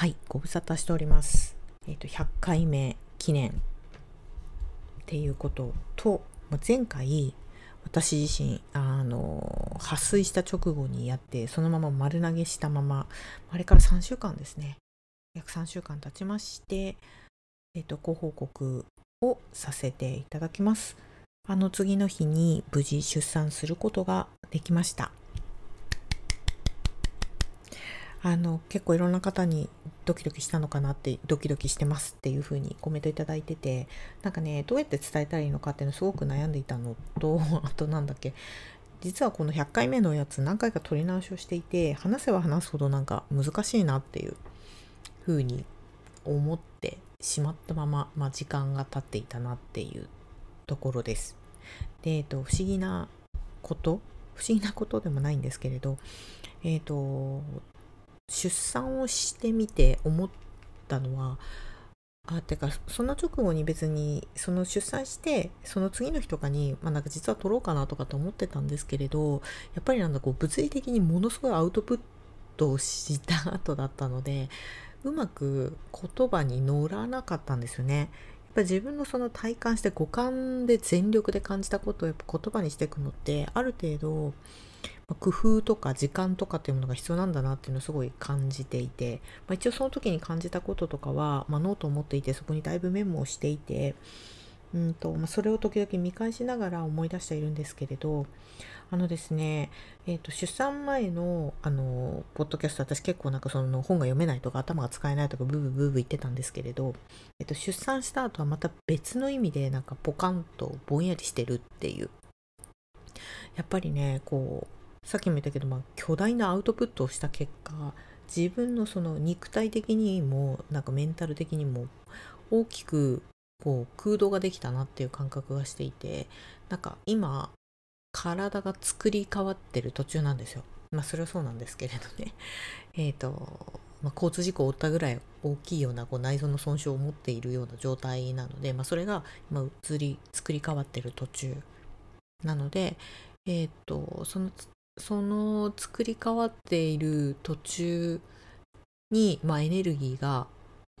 はい、ご無沙汰しております。えっ、と、100回目記念っていうことと、ま前回、私自身、あの、破水した直後にやって、そのまま丸投げしたまま、あれから3週間ですね。約3週間経ちまして、えっ、と、ご報告をさせていただきます。あの次の日に無事出産することができました。あの結構いろんな方にドキドキしたのかなってドキドキしてますっていう風にコメントいただいててなんかねどうやって伝えたらいいのかっていうのすごく悩んでいたのと あとなんだっけ実はこの100回目のやつ何回か撮り直しをしていて話せば話すほどなんか難しいなっていう風に思ってしまったまま、まあ、時間が経っていたなっていうところです。で、えっと、不思議なこと？不思議なことでもないんですけれど、えっと、出産をしてみて思ったのはあてかその直後に別にその出産してその次の日とかに、まあ、なんか実は取ろうかなとかと思ってたんですけれどやっぱりなんだこう物理的にものすごいアウトプットをした後だったのでうまく言葉に乗らなかったんですよね。やっぱ自分のその体感して五感で全力で感じたことをやっぱ言葉にしていくのってある程度工夫とか時間とかっていうものが必要なんだなっていうのをすごい感じていて、まあ、一応その時に感じたこととかは、まあ、ノートを持っていてそこにだいぶメモをしていてうんと、まあ、それを時々見返しながら思い出しているんですけれどあのですね、えー、と出産前のあのポッドキャスト私結構なんかその本が読めないとか頭が使えないとかブーブーブーブー言ってたんですけれど、えー、と出産した後はまた別の意味でなんかポカンとぼんやりしてるっていうやっぱりねこうさっきも言ったけど、まあ、巨大なアウトプットをした結果自分のその肉体的にもなんかメンタル的にも大きくこう空洞ができたなっていう感覚がしていてなんか今体が作り変わってる途中なんですよ。まあそれはそうなんですけれどね。えっ、と、まあ、交通事故を負ったぐらい大きいようなこう内臓の損傷を持っているような状態なので、まあ、それが今移り作り変わってる途中なので、えっ、とそのその作り変わっている途中に、まあ、エネルギーが、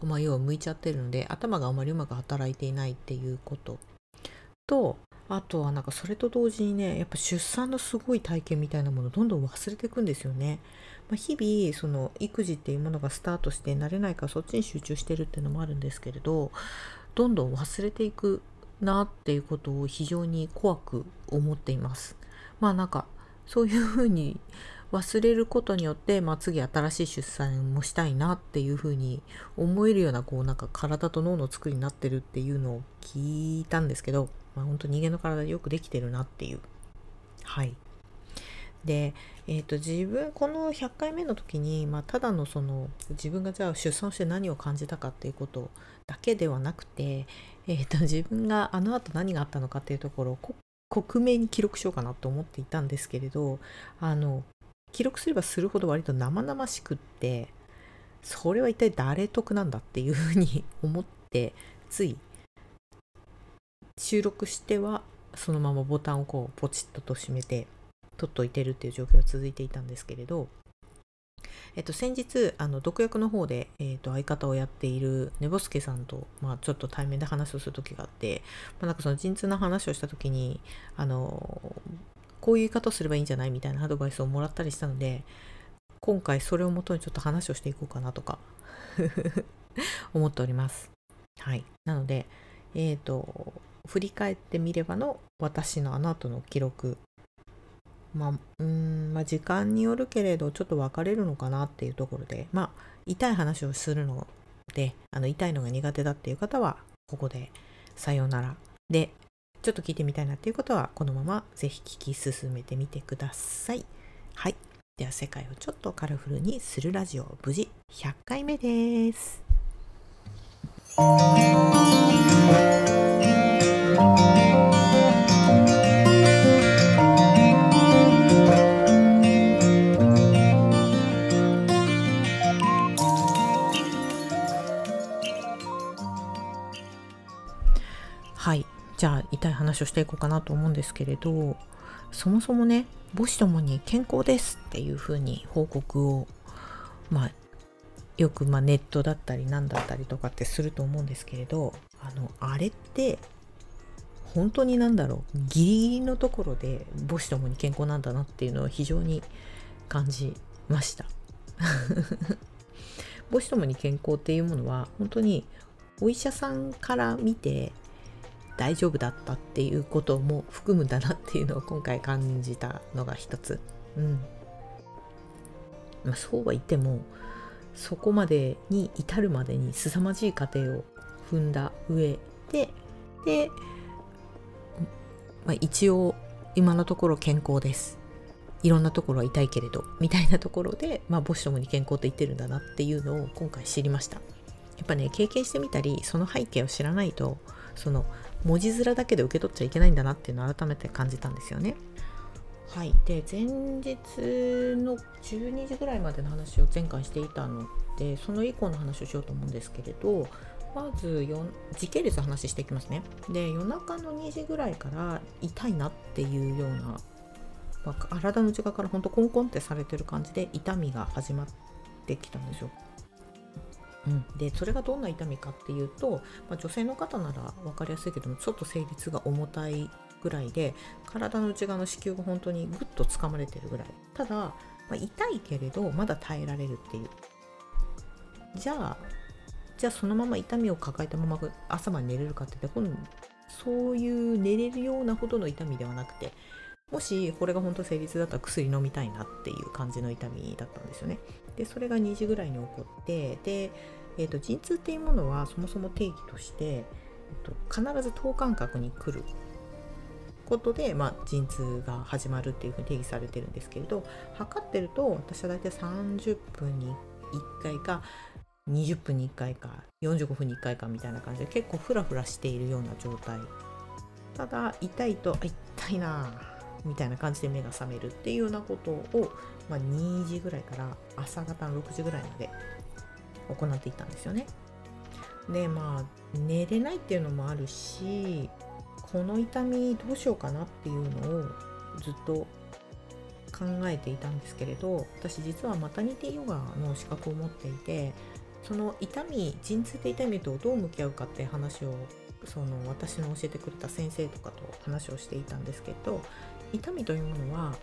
まあ、要は向いちゃってるので頭があまりうまく働いていないっていうこととあとはなんかそれと同時にねやっぱ出産のすごい体験みたいなものをどんどん忘れていくんですよね。まあ、日々その育児っていうものがスタートして慣れないからそっちに集中してるっていうのもあるんですけれどどんどん忘れていくなっていうことを非常に怖く思っています。まあなんかそういうふうに忘れることによって、まあ、次新しい出産もしたいなっていうふうに思えるようなこうなんか体と脳の作りになってるっていうのを聞いたんですけど、まあ、本当人間の体でよくできてるなっていう。はい。で、えー、と自分この100回目の時に、まあ、ただのその自分がじゃあ出産して何を感じたかっていうことだけではなくて、えー、と自分があの後何があったのかっていうところを克明に記録しようかなと思っていたんですけれどあの記録すればするほど割と生々しくってそれは一体誰得なんだっていうふうに 思ってつい収録してはそのままボタンをこうポチッとと閉めて取っといてるっていう状況が続いていたんですけれど、えっと、先日あの毒薬の方で、えっと、相方をやっている寝ぼすけさんと、まあ、ちょっと対面で話をする時があって、まあ、なんかその陣痛の話をした時にあのこういう言い方をすればいいんじゃないみたいなアドバイスをもらったりしたので今回それをもとにちょっと話をしていこうかなとか 思っております。はい、なので、えっ、ー、と振り返ってみればの私のあの後の記録まあ、うんまあ、時間によるけれどちょっと分かれるのかなっていうところでまあ痛い話をするのであの痛いのが苦手だっていう方はここでさようなら。でちょっと聞いてみたいなっていうことはこのままぜひ聞き進めてみてください。はい。では世界をちょっとカラフルにするラジオ無事100回目です。話をしていこうかなと思うんですけれどそもそもね母子ともに健康ですっていうふうに報告をまあよくまあネットだったり何だったりとかってすると思うんですけれどあのあれって本当になんだろうギリギリのところで母子ともに健康なんだなっていうのを非常に感じました。母子ともに健康っていうものは本当にお医者さんから見て大丈夫だったっていうことも含むんだなっていうのを今回感じたのが一つ。うん。まあ、そうは言ってもそこまでに至るまでに凄まじい過程を踏んだ上ででまあ、一応今のところ健康です。いろんなところは痛いけれどみたいなところで、まあ、母子ともに健康って言ってるんだなっていうのを今回知りました。やっぱね経験してみたりその背景を知らないとその文字面だけで受け取っちゃいけないんだなっていうのを改めて感じたんですよねはいで前日の12時ぐらいまでの話を前回していたのでその以降の話をしようと思うんですけれどまず時系列話していきますね。で夜中の2時ぐらいから痛いなっていうような、まあ、体の内側からほんとコンコンってされてる感じで痛みが始まってきたんですよ。うん、でそれがどんな痛みかっていうと、まあ、女性の方なら分かりやすいけどもちょっと生理痛が重たいぐらいで体の内側の子宮が本当にぐっとつかまれてるぐらい。ただ、まあ、痛いけれどまだ耐えられるっていう。じゃあじゃあそのまま痛みを抱えたまま朝まで寝れるかって言ってそういう寝れるようなほどの痛みではなくてもしこれが本当成立だったら薬飲みたいなっていう感じの痛みだったんですよね。でそれが2時ぐらいに起こってで、えーと、陣痛っていうものはそもそも定義として、えーと、必ず等間隔に来ることで、まあ、陣痛が始まるっていうふうに定義されてるんですけれど測ってると私は大体30分に1回か20分に1回か45分に1回かみたいな感じで結構フラフラしているような状態ただ痛いと痛いなみたいな感じで目が覚めるっていうようなことを、まあ、2時ぐらいから朝方の6時ぐらいまで行っていたんですよね。でまあ寝れないっていうのもあるしこの痛みどうしようかなっていうのをずっと考えていたんですけれど私実はマタニティヨガの資格を持っていてその痛み陣痛で痛みとどう向き合うかって話をその私の教えてくれた先生とかと話をしていたんですけど痛みというものは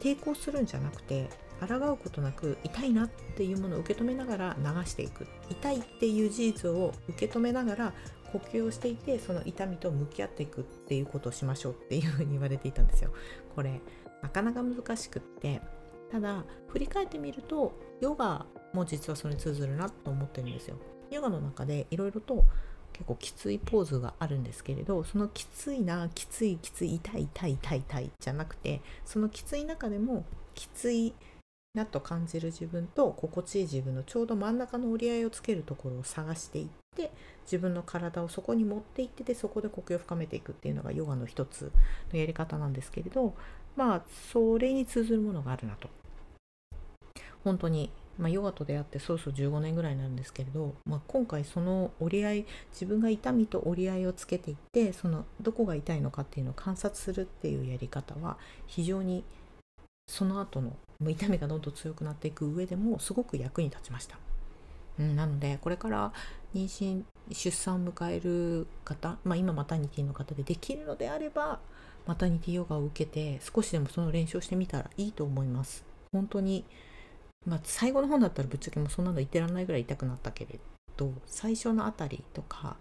抵抗するんじゃなくて抗うことなく痛いなっていうものを受け止めながら流していく痛いっていう事実を受け止めながら呼吸をしていてその痛みと向き合っていくっていうことをしましょうっていうふうに言われていたんですよ。これなかなか難しくってただ振り返ってみるとヨガも実はそれに通ずるなと思ってるんですよ。ヨガの中でいろいろと結構きついポーズがあるんですけれどそのきついなきついきつい痛い痛い痛い痛いじゃなくてそのきつい中でもきついなと感じる自分と心地いい自分のちょうど真ん中の折り合いをつけるところを探していって自分の体をそこに持っていってでそこで呼吸を深めていくっていうのがヨガの一つのやり方なんですけれどまあそれに通ずるものがあるなと。本当にまあ、ヨガと出会ってそろそろ15年ぐらいなんですけれど、まあ、今回その折り合い自分が痛みと折り合いをつけていってそのどこが痛いのかっていうのを観察するっていうやり方は非常にその後の痛みがどんどん強くなっていく上でもすごく役に立ちました。うん、なのでこれから妊娠出産を迎える方、まあ、今マタニティの方でできるのであればマタニティヨガを受けて少しでもその練習をしてみたらいいと思います。本当にまあ、最後の方だったらぶっちゃけもうそんなの言ってらんないぐらい痛くなったけれど最初のあたりとか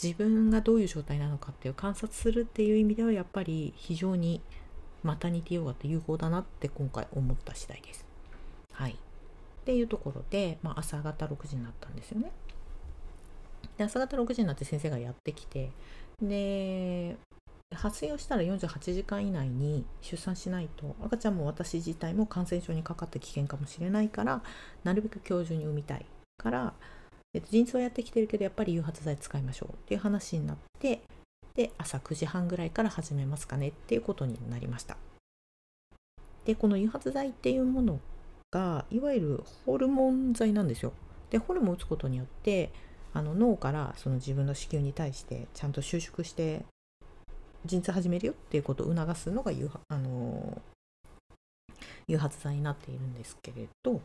自分がどういう状態なのかっていう観察するっていう意味ではやっぱり非常にマタニティヨガって有効だなって今回思った次第です。はい。っていうところで、まあ、朝方6時になったんですよね。で朝方6時になって先生がやってきてで発生をしたら48時間以内に出産しないと赤ちゃんも私自体も感染症にかかって危険かもしれないからなるべく今日中に産みたいから、えっと、陣痛はやってきてるけどやっぱり誘発剤使いましょう。っていう話になってで朝9時半ぐらいから始めますかね。っていうことになりました。でこの誘発剤っていうものがいわゆるホルモン剤なんですよ。でホルモンを打つことによってあの脳からその自分の子宮に対してちゃんと収縮して陣痛始めるよっていうことを促すのがあの誘発剤になっているんですけれど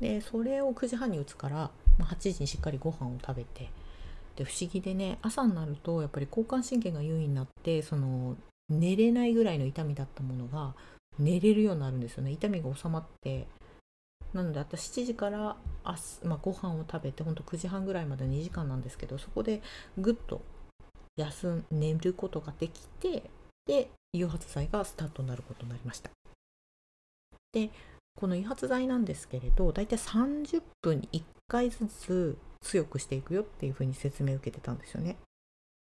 でそれを9時半に打つから、ま、8時にしっかりご飯を食べてで不思議でね朝になるとやっぱり交感神経が優位になってその寝れないぐらいの痛みだったものが寝れるようになるんですよね。痛みが収まってなので私7時から明日、まあ、ご飯を食べてほんと9時半ぐらいまで2時間なんですけどそこでぐっと休ん寝ることができてで誘発剤がスタートになることになりましたでこの誘発剤なんですけれど大体30分に1回ずつ強くしていくよっていうふうに説明を受けてたんですよね。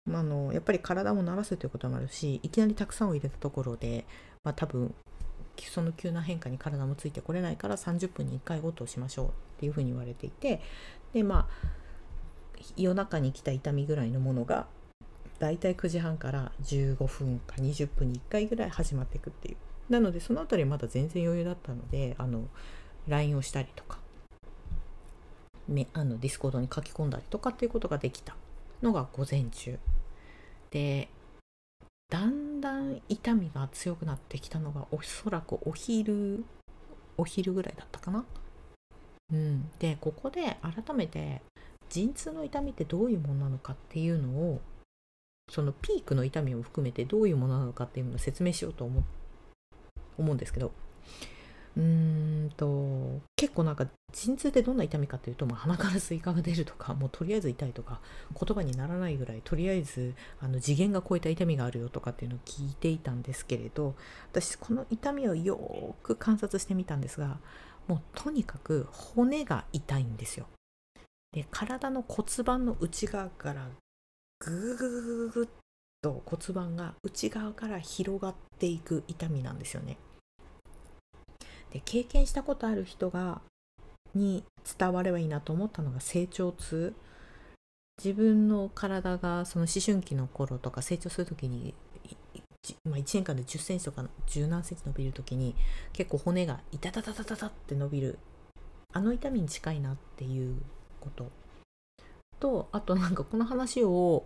まあ、のやっぱり体を慣らすということもあるしいきなりたくさんを入れたところで、まあ、多分その急な変化に体もついてこれないから30分に1回ごとしましょうっていうふうに言われていてでまあ夜中に来た痛みぐらいのものがだいたい9時半から15分か20分に1回ぐらい始まっていくっていう。なのでその辺りまだ全然余裕だったのであの LINE をしたりとかめあのディスコードに書き込んだりとかっていうことができたのが午前中。でだんだん痛みが強くなってきたのがおそらくお昼お昼ぐらいだったかな。うん。でここで改めて陣痛の痛みってどういうものなのかっていうのをそのピークの痛みも含めてどういうものなのかっていうのを説明しようと思思うんですけどうーんと結構なんか陣痛ってどんな痛みかというと、まあ、鼻からスイカが出るとかもうとりあえず痛いとか言葉にならないぐらいとりあえずあの次元が超えた痛みがあるよとかっていうのを聞いていたんですけれど私この痛みをよく観察してみたんですがもうとにかく骨が痛いんですよ。で体の骨盤の内側からグーグーグーグッと骨盤が内側から広がっていく痛みなんですよね。で経験したことある人がに伝わればいいなと思ったのが成長痛。自分の体がその思春期の頃とか成長する時に、まあ、1年間で1 0センチとか十何センチ伸びる時に結構骨がイタタタタタタって伸びる。あの痛みに近いなっていうこと。とあとなんかこの話を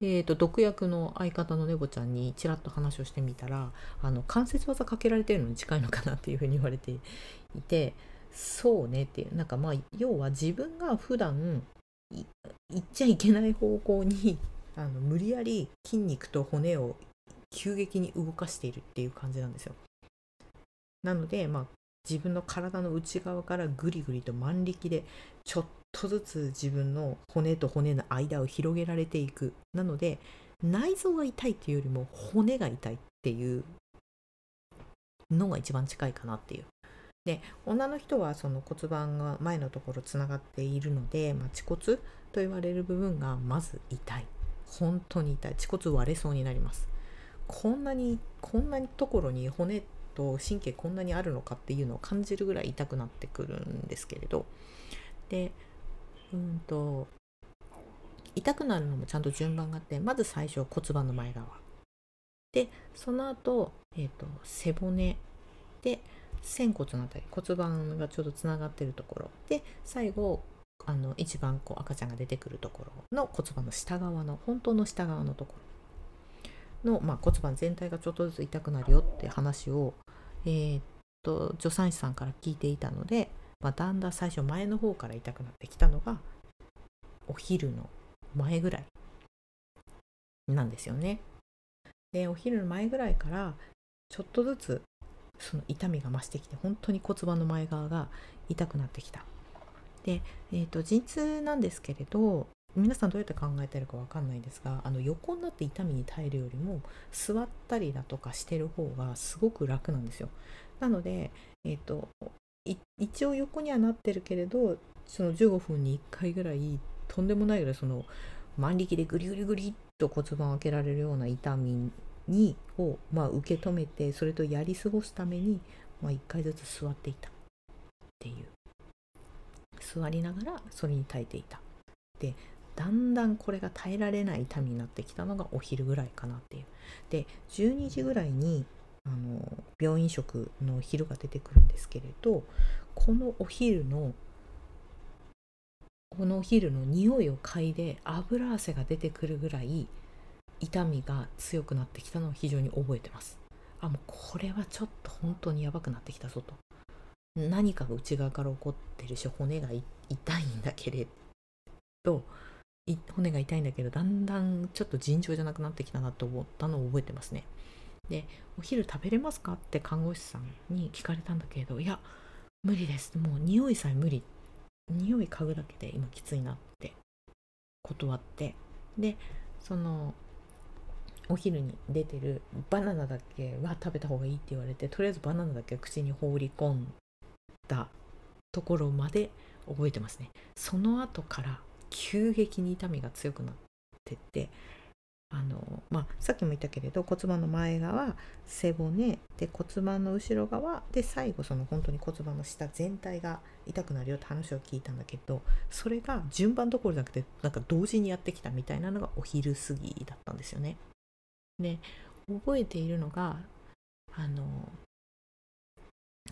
えーと、毒薬の相方のネボちゃんにちらっと話をしてみたらあの関節技かけられてるのに近いのかなっていうふうに言われていてそうねっていうなんかまあ要は自分が普段いっちゃいけない方向にあの無理やり筋肉と骨を急激に動かしているっていう感じなんですよ。なので、まあ、自分の体の内側からぐりぐりと万力でちょっとずつ自分の骨と骨の間を広げられていく。なので内臓が痛いっていうよりも骨が痛いっていうのが一番近いかなっていう。で女の人はその骨盤が前のところつながっているので、まあ、恥骨と言われる部分がまず痛い。本当に痛い。恥骨割れそうになります。こんなにこんなところに骨と神経こんなにあるのかっていうのを感じるぐらい痛くなってくるんですけれど。でうんと痛くなるのもちゃんと順番があってまず最初骨盤の前側。でその後、えーと、背骨で仙骨のあたり骨盤がちょうどつながってるところ。で最後あの一番こう赤ちゃんが出てくるところの骨盤の下側の本当の下側のところの、まあ、骨盤全体がちょっとずつ痛くなるよって話を、えー、っと助産師さんから聞いていたのでまあ、だんだん最初前の方から痛くなってきたのがお昼の前ぐらいなんですよね。でお昼の前ぐらいからちょっとずつその痛みが増してきて本当に骨盤の前側が痛くなってきた。で、えーと、陣痛なんですけれど皆さんどうやって考えてるか分かんないですがあの横になって痛みに耐えるよりも座ったりだとかしてる方がすごく楽なんですよ。なので、えーと一応横にはなってるけれどその15分に1回ぐらいとんでもないぐらいその万力でグリグリグリっと骨盤を開けられるような痛みにを、まあ、受け止めてそれとやり過ごすために、まあ、1回ずつ座っていたっていう座りながらそれに耐えていたでだんだんこれが耐えられない痛みになってきたのがお昼ぐらいかなっていう。で12時ぐらいにあの病院食のお昼が出てくるんですけれどこのお昼のこのお昼の匂いを嗅いで油汗が出てくるぐらい痛みが強くなってきたのを非常に覚えてます。あもうこれはちょっと本当にやばくなってきたぞと。何かが内側から起こってるし骨が痛いんだけれど骨が痛いんだけどだんだんちょっと尋常じゃなくなってきたなと思ったのを覚えてますね。で「お昼食べれますか?」って看護師さんに聞かれたんだけど「いや無理ですもう匂いさえ無理匂い嗅ぐだけで今きついな」って断ってでそのお昼に出てるバナナだけは食べた方がいいって言われてとりあえずバナナだけ口に放り込んだところまで覚えてますねその後から急激に痛みが強くなってってあのまあ、さっきも言ったけれど骨盤の前側背骨で骨盤の後ろ側で最後その本当に骨盤の下全体が痛くなるよって話を聞いたんだけどそれが順番どころじゃなくてなんか同時にやってきたみたいなのがお昼過ぎだったんですよね。で覚えているのがあの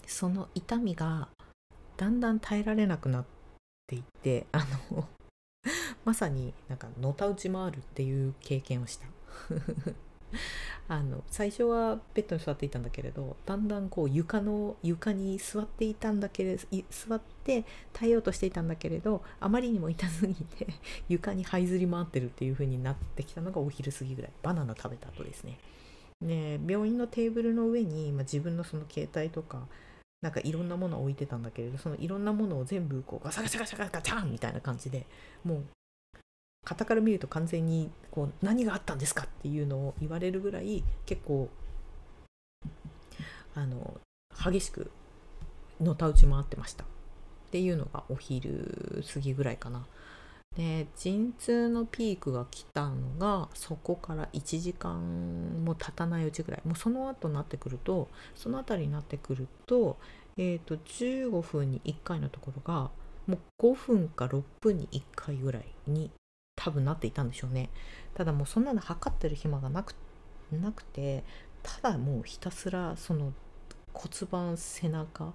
その痛みがだんだん耐えられなくなっていってあのまさになんかのたうち回るっていう経験をした あの最初はベッドに座っていたんだけれどだんだんこう床の床に座っていたんだけれど座って耐えようとしていたんだけれどあまりにも痛すぎて 床に這いずり回ってるっていう風になってきたのがお昼過ぎぐらいバナナ食べた後ですね。ね病院のテーブルの上に、まあ、自分のその携帯とかなんかいろんなものを置いてたんだけれどそのいろんなものを全部こうガサガサガサガサガチャンみたいな感じでもう傍から見ると完全にこう何があったんですかっていうのを言われるぐらい結構あの激しくのたうち回ってましたっていうのがお昼過ぎぐらいかな。で陣痛のピークが来たのがそこから1時間も経たないうちぐらいもうその後になってくるとその辺りになってくると,、えーと、15分に1回のところがもう5分か6分に1回ぐらいに多分なっていたんでしょうねただもうそんなの測ってる暇がなくなくてただもうひたすらその骨盤背中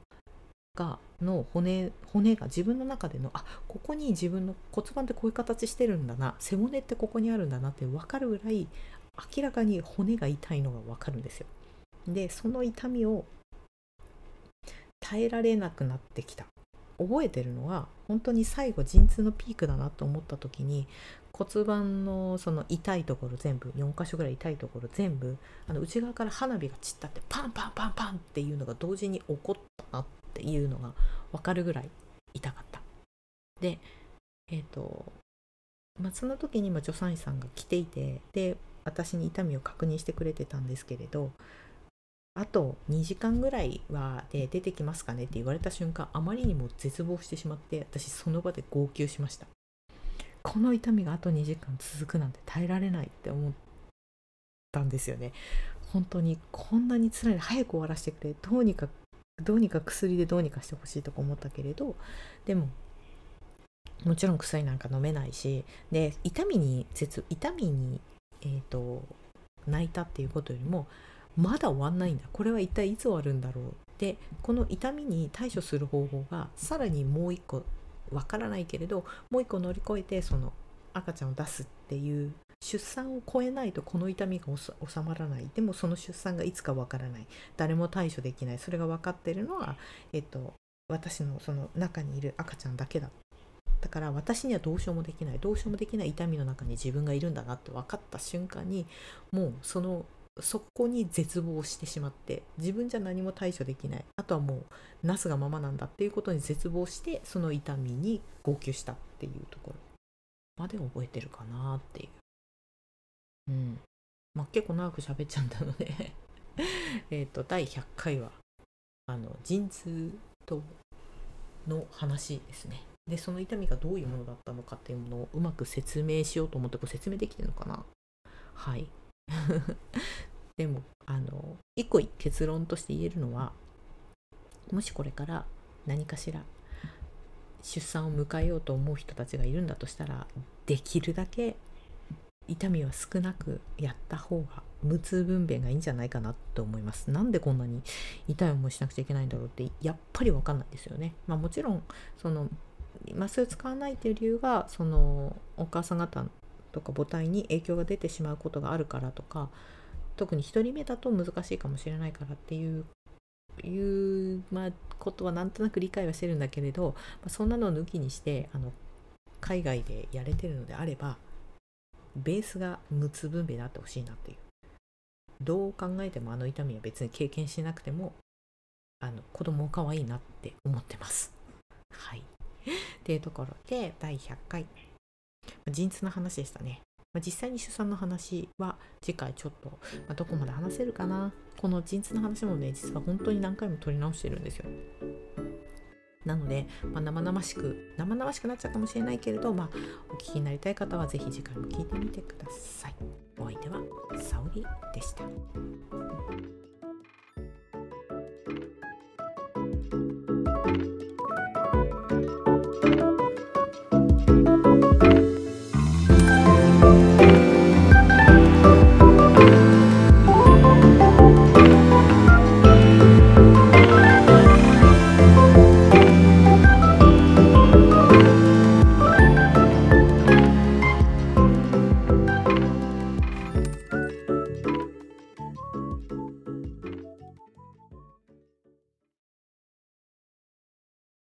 がの骨骨が自分の中でのあここに自分の骨盤ってこういう形してるんだな背骨ってここにあるんだなって分かるぐらい明らかに骨が痛いのが分かるんですよ。でその痛みを耐えられなくなってきた覚えてるのは本当に最後陣痛のピークだなと思った時に骨盤のその痛いところ全部4箇所ぐらい痛いところ全部あの内側から花火が散ったってパンパンパンパンっていうのが同時に起こったなっていうのが分かるぐらい痛かった。でえっ、ー、とまあ、その時に助産師さんが来ていてで私に痛みを確認してくれてたんですけれどあと2時間ぐらいはで出てきますかねって言われた瞬間あまりにも絶望してしまって私その場で号泣しましたこの痛みがあと2時間続くなんて耐えられないって思ったんですよね。本当にこんなに辛い早く終わらせてくれ。どうにかどうにか薬でどうにかしてほしいとか思ったけれどでももちろん薬なんか飲めないしで痛みに痛みにえっ、ー、と泣いたっていうことよりもまだ終わんないんだ。これは一体いつ終わるんだろう。でこの痛みに対処する方法がさらにもう一個わからないけれどもう一個乗り越えてその赤ちゃんを出すっていう出産を超えないとこの痛みが収まらない。でもその出産がいつかわからない。誰も対処できない。それが分かってるのは、えっと、私のその中にいる赤ちゃんだけだ。だから私にはどうしようもできない。どうしようもできない痛みの中に自分がいるんだなって分かった瞬間にもうそのそこに絶望してしまって自分じゃ何も対処できない。あとはもうなすがままなんだっていうことに絶望してその痛みに号泣したっていうところ。まで覚えてるかなっていう。うん。まあ結構長く喋っちゃったので。えっと第100回はあの陣痛との話ですね。でその痛みがどういうものだったのかっていうものをうまく説明しようと思ってこ説明できてるのかな？はい。でもあの一個結論として言えるのはもしこれから何かしら出産を迎えようと思う人たちがいるんだとしたらできるだけ痛みは少なくやった方が無痛分娩がいいんじゃないかなと思います。なんでこんなに痛い思いしなくちゃいけないんだろうってやっぱり分かんないですよね。まあ、もちろんその麻酔を使わないっていう理由がそのお母さん方とか母体に影響が出てしまうことがあるからとか特に1人目だと難しいかもしれないからっていういう、まあ、ことはなんとなく理解はしてるんだけれど、まあ、そんなのを抜きにしてあの海外でやれてるのであればベースが無痛分娩であってほしいなっていう。どう考えてもあの痛みは別に経験しなくてもあの子供可愛いなって思ってます。はい。っていうところで第100回。陣痛の話でしたね。まあ、実際に出産の話は次回ちょっと、まあ、どこまで話せるかな。この陣痛の話もね実は本当に何回も撮り直してるんですよ。なので、まあ、生々しく生々しくなっちゃうかもしれないけれど、まあ、お聞きになりたい方は是非次回も聞いてみてください。お相手は沙織でした。